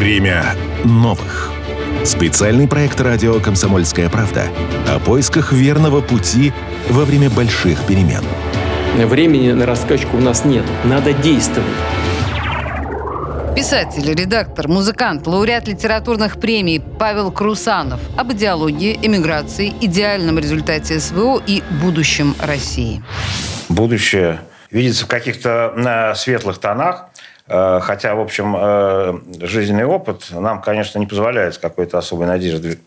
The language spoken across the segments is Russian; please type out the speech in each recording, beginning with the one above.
Время новых. Специальный проект радио «Комсомольская правда» о поисках верного пути во время больших перемен. Времени на раскачку у нас нет. Надо действовать. Писатель, редактор, музыкант, лауреат литературных премий Павел Крусанов об идеологии, эмиграции, идеальном результате СВО и будущем России. Будущее видится в каких-то э, светлых тонах, Хотя, в общем, э, жизненный опыт нам, конечно, не позволяет с какой-то особой надеждой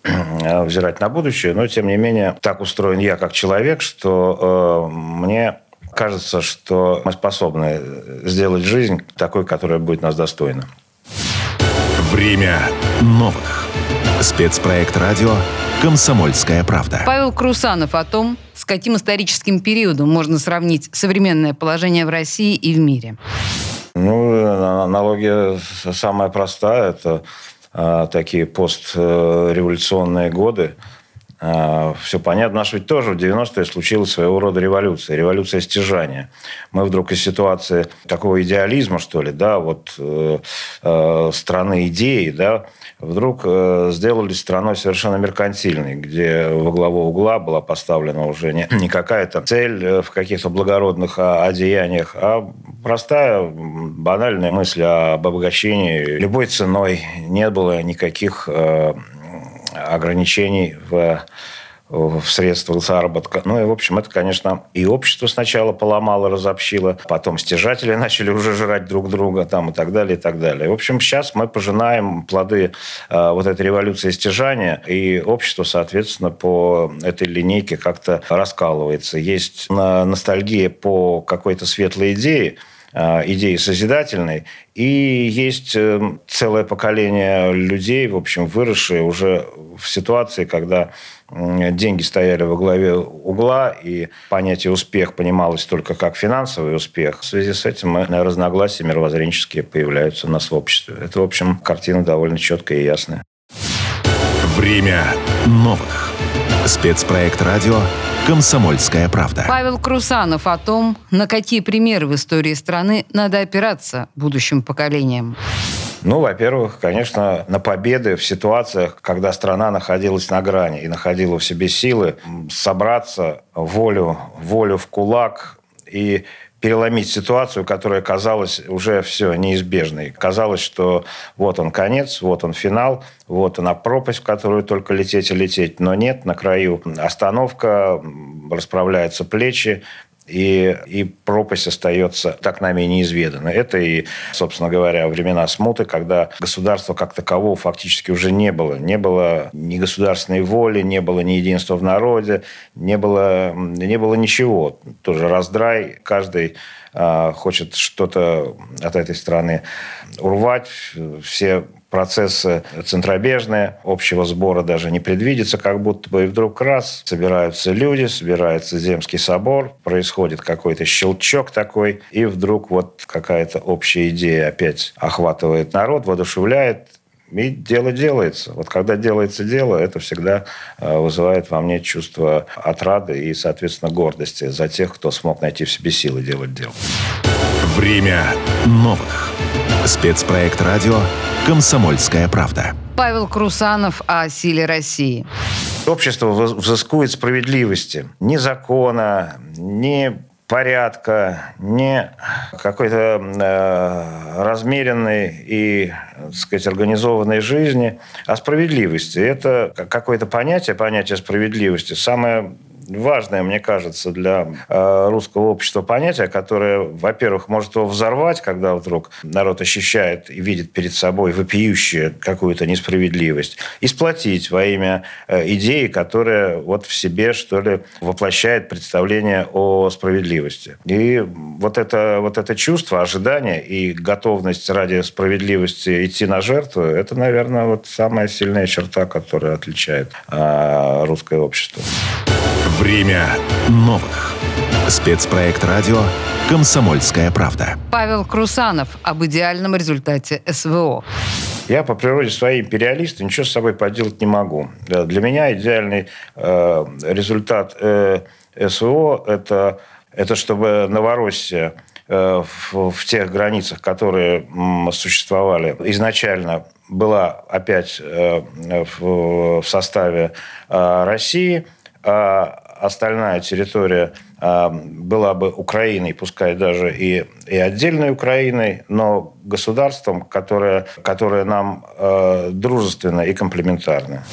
взирать на будущее, но, тем не менее, так устроен я как человек, что мне кажется, что мы способны сделать жизнь такой, которая будет нас достойна. Время новых. Спецпроект радио «Комсомольская правда». Павел Крусанов о том, с каким историческим периодом можно сравнить современное положение в России и в мире. Ну, аналогия самая простая. Это э, такие постреволюционные годы. Э, все понятно. У нас ведь тоже в 90-е случилась своего рода революция. Революция стяжания. Мы вдруг из ситуации такого идеализма, что ли, да, вот э, э, страны идеи, да, вдруг э, сделали страной совершенно меркантильной, где во главу угла была поставлена уже не, не какая-то цель э, в каких-то благородных а, одеяниях, а простая, банальная мысль об обогащении любой ценой. Не было никаких э, ограничений в в средствах заработка. Ну и, в общем, это, конечно, и общество сначала поломало, разобщило, потом стяжатели начали уже жрать друг друга там и так далее, и так далее. В общем, сейчас мы пожинаем плоды э, вот этой революции стяжания, и общество, соответственно, по этой линейке как-то раскалывается. Есть ностальгия по какой-то светлой идее, идеи созидательной. И есть э, целое поколение людей, в общем, выросшие уже в ситуации, когда деньги стояли во главе угла, и понятие «успех» понималось только как финансовый успех. В связи с этим разногласия мировоззренческие появляются у нас в обществе. Это, в общем, картина довольно четкая и ясная. Время новых. Спецпроект радио «Комсомольская правда». Павел Крусанов о том, на какие примеры в истории страны надо опираться будущим поколениям. Ну, во-первых, конечно, на победы в ситуациях, когда страна находилась на грани и находила в себе силы собраться, волю, волю в кулак и переломить ситуацию, которая казалась уже все неизбежной. Казалось, что вот он конец, вот он финал, вот она пропасть, в которую только лететь и лететь. Но нет, на краю остановка, расправляются плечи, и, и пропасть остается так нами неизведанной. Это и, собственно говоря, времена смуты, когда государства как такового фактически уже не было. Не было ни государственной воли, не было ни единства в народе, не было, не было ничего. Тоже раздрай, каждый хочет что-то от этой страны урвать. Все процессы центробежные, общего сбора даже не предвидится, как будто бы и вдруг раз собираются люди, собирается Земский собор, происходит какой-то щелчок такой, и вдруг вот какая-то общая идея опять охватывает народ, воодушевляет, и дело делается. Вот когда делается дело, это всегда э, вызывает во мне чувство отрады и, соответственно, гордости за тех, кто смог найти в себе силы делать дело. Время новых. Спецпроект радио «Комсомольская правда». Павел Крусанов о силе России. Общество взыскует справедливости. Ни закона, ни порядка, не какой-то э, размеренной и, так сказать, организованной жизни, а справедливости. Это какое-то понятие, понятие справедливости, самое важное, мне кажется, для э, русского общества понятие, которое, во-первых, может его взорвать, когда вдруг народ ощущает и видит перед собой вопиющую какую-то несправедливость, и сплотить во имя э, идеи, которая вот в себе, что ли, воплощает представление о справедливости. И вот это, вот это чувство, ожидание и готовность ради справедливости идти на жертву, это, наверное, вот самая сильная черта, которая отличает э, русское общество. Время новых. Спецпроект радио «Комсомольская правда». Павел Крусанов об идеальном результате СВО. Я по природе своей империалист, ничего с собой поделать не могу. Для меня идеальный э, результат э, СВО это, – это чтобы Новороссия в, в тех границах, которые существовали изначально, была опять в составе России, а остальная территория была бы Украиной, пускай даже и, и отдельной Украиной, но государством, которое, которое нам э, дружественно и комплементарно.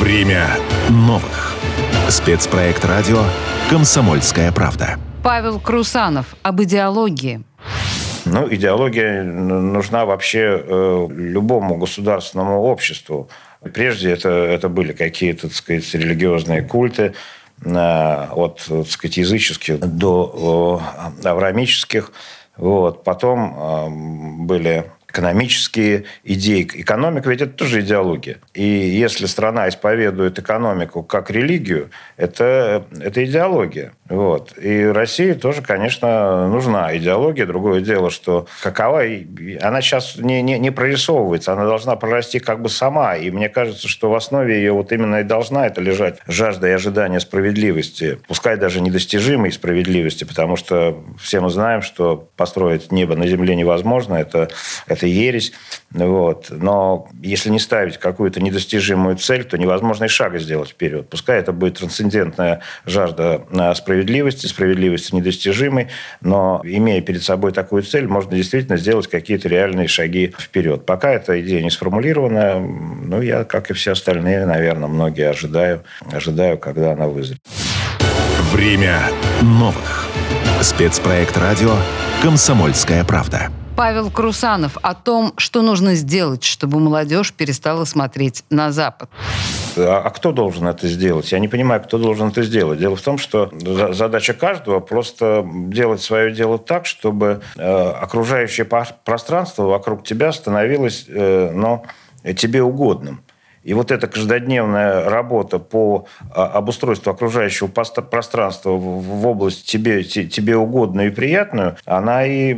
Время новых. Спецпроект радио «Комсомольская правда». Павел Крусанов об идеологии. Ну, идеология нужна вообще э, любому государственному обществу. Прежде это, это были какие-то, так сказать, религиозные культы, от, так сказать, языческих до э, авраамических. Вот. Потом э, были экономические идеи. Экономика ведь это тоже идеология. И если страна исповедует экономику как религию, это, это идеология. Вот. И России тоже, конечно, нужна идеология. Другое дело, что какова... Она сейчас не, не, не прорисовывается, она должна прорасти как бы сама. И мне кажется, что в основе ее вот именно и должна это лежать жажда и ожидание справедливости. Пускай даже недостижимой справедливости, потому что все мы знаем, что построить небо на земле невозможно. Это, это это ересь. Вот. Но если не ставить какую-то недостижимую цель, то невозможно и шага сделать вперед. Пускай это будет трансцендентная жажда э, справедливости, справедливости недостижимой, но имея перед собой такую цель, можно действительно сделать какие-то реальные шаги вперед. Пока эта идея не сформулирована, ну, я, как и все остальные, наверное, многие ожидаю, ожидаю, когда она вызрет. Время новых. Спецпроект радио «Комсомольская правда». Павел Крусанов о том, что нужно сделать, чтобы молодежь перестала смотреть на Запад. А, а кто должен это сделать? Я не понимаю, кто должен это сделать. Дело в том, что задача каждого просто делать свое дело так, чтобы э, окружающее пространство вокруг тебя становилось э, ну, тебе угодным. И вот эта каждодневная работа по а, обустройству окружающего пространства в область тебе, тебе угодную и приятную, она и...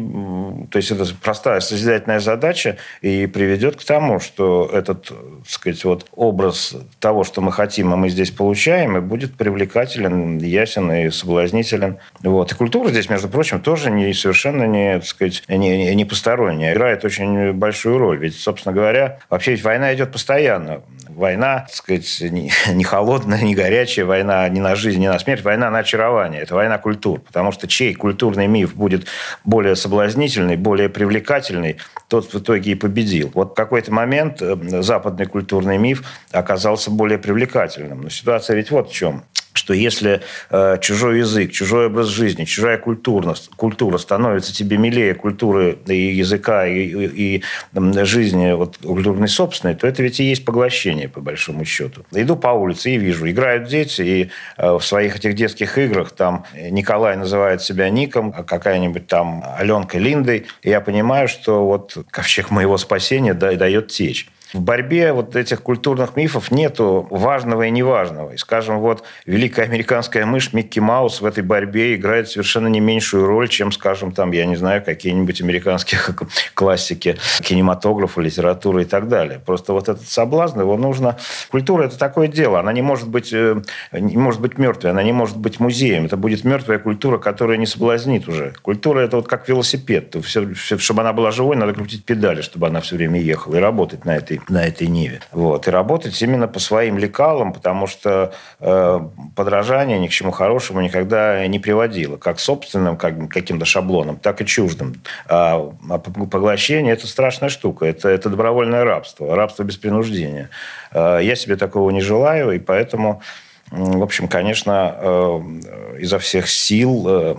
То есть это простая созидательная задача и приведет к тому, что этот, так сказать, вот образ того, что мы хотим, и мы здесь получаем, и будет привлекателен, ясен и соблазнителен. Вот. И культура здесь, между прочим, тоже не, совершенно не, так сказать, не, не посторонняя. Играет очень большую роль. Ведь, собственно говоря, вообще ведь война идет постоянно война, так сказать, не, не холодная, не горячая война, не на жизнь, не на смерть, война на очарование. Это война культур. Потому что чей культурный миф будет более соблазнительный, более привлекательный, тот в итоге и победил. Вот в какой-то момент э, западный культурный миф оказался более привлекательным. Но ситуация ведь вот в чем что если э, чужой язык, чужой образ жизни, чужая культура, культура становится тебе милее культуры и языка, и, и, и жизни вот, культурной собственной, то это ведь и есть поглощение, по большому счету. Иду по улице и вижу, играют дети, и э, в своих этих детских играх там Николай называет себя Ником, а какая-нибудь там Аленка Линдой, и я понимаю, что вот ковчег моего спасения дает течь. В борьбе вот этих культурных мифов нету важного и неважного. И, скажем, вот великая американская мышь Микки Маус в этой борьбе играет совершенно не меньшую роль, чем, скажем, там, я не знаю, какие-нибудь американские классики кинематографа, литературы и так далее. Просто вот этот соблазн, его нужно... Культура – это такое дело. Она не может быть, э, не может быть мертвой, она не может быть музеем. Это будет мертвая культура, которая не соблазнит уже. Культура – это вот как велосипед. Все, чтобы она была живой, надо крутить педали, чтобы она все время ехала и работать на этой на этой ниве. Вот. И работать именно по своим лекалам, потому что э, подражание ни к чему хорошему никогда не приводило. Как собственным как, каким-то шаблоном, так и чуждым. А, а поглощение – это страшная штука. Это, это добровольное рабство. Рабство без принуждения. Э, я себе такого не желаю, и поэтому... В общем, конечно, э, изо всех сил э,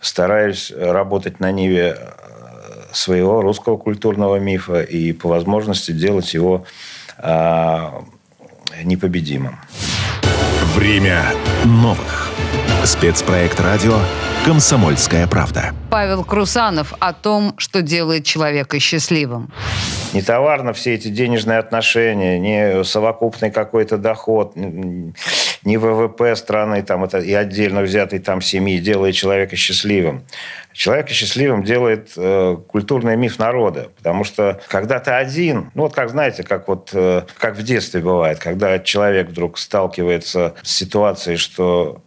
стараюсь работать на ниве своего русского культурного мифа и по возможности делать его э, непобедимым. Время новых. Спецпроект радио «Комсомольская правда». Павел Крусанов о том, что делает человека счастливым. Не товарно все эти денежные отношения, не совокупный какой-то доход, не ВВП страны там, это и отдельно взятый там семьи делает человека счастливым. Человека счастливым делает э, культурный миф народа. Потому что когда ты один, ну вот как знаете, как вот э, как в детстве бывает, когда человек вдруг сталкивается с ситуацией, что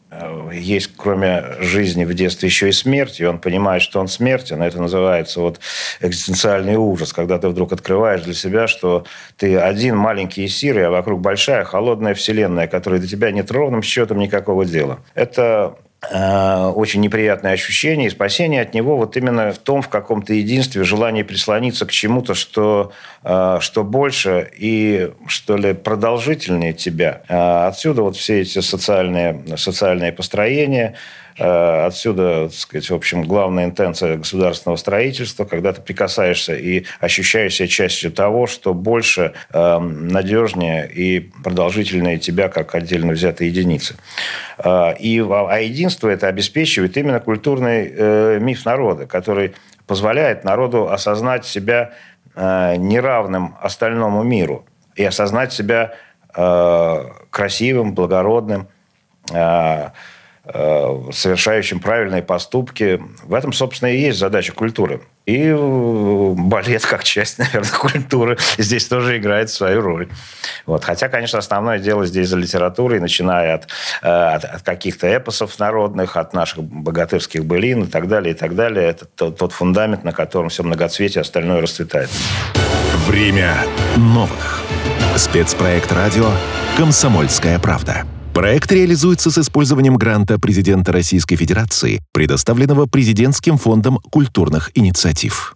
есть кроме жизни в детстве еще и смерть, и он понимает, что он смертен. Это называется вот экзистенциальный ужас, когда ты вдруг открываешь для себя, что ты один маленький эсир, а вокруг большая холодная вселенная, которая до тебя нет ровным счетом никакого дела. Это Э, очень неприятное ощущение, и спасение от него вот именно в том, в каком-то единстве, желании прислониться к чему-то, что, э, что больше и, что ли, продолжительнее тебя. Э, отсюда вот все эти социальные, социальные построения, Э, отсюда, так сказать, в общем, главная интенция государственного строительства, когда ты прикасаешься и ощущаешь себя частью того, что больше, э, надежнее и продолжительнее тебя, как отдельно взятой единицы. Э, и, а единство это обеспечивает именно культурный миф народа, который позволяет народу осознать себя неравным остальному миру и осознать себя красивым, благородным, Э, совершающим правильные поступки. В этом, собственно, и есть задача культуры. И э, балет, как часть, наверное, культуры, здесь тоже играет свою роль. Вот. Хотя, конечно, основное дело здесь за литературой, начиная от, э, от, от каких-то эпосов народных, от наших богатырских былин и так далее, и так далее. Это тот, тот фундамент, на котором все многоцветие, остальное расцветает. Время новых. Спецпроект радио «Комсомольская правда». Проект реализуется с использованием гранта президента Российской Федерации, предоставленного Президентским фондом культурных инициатив.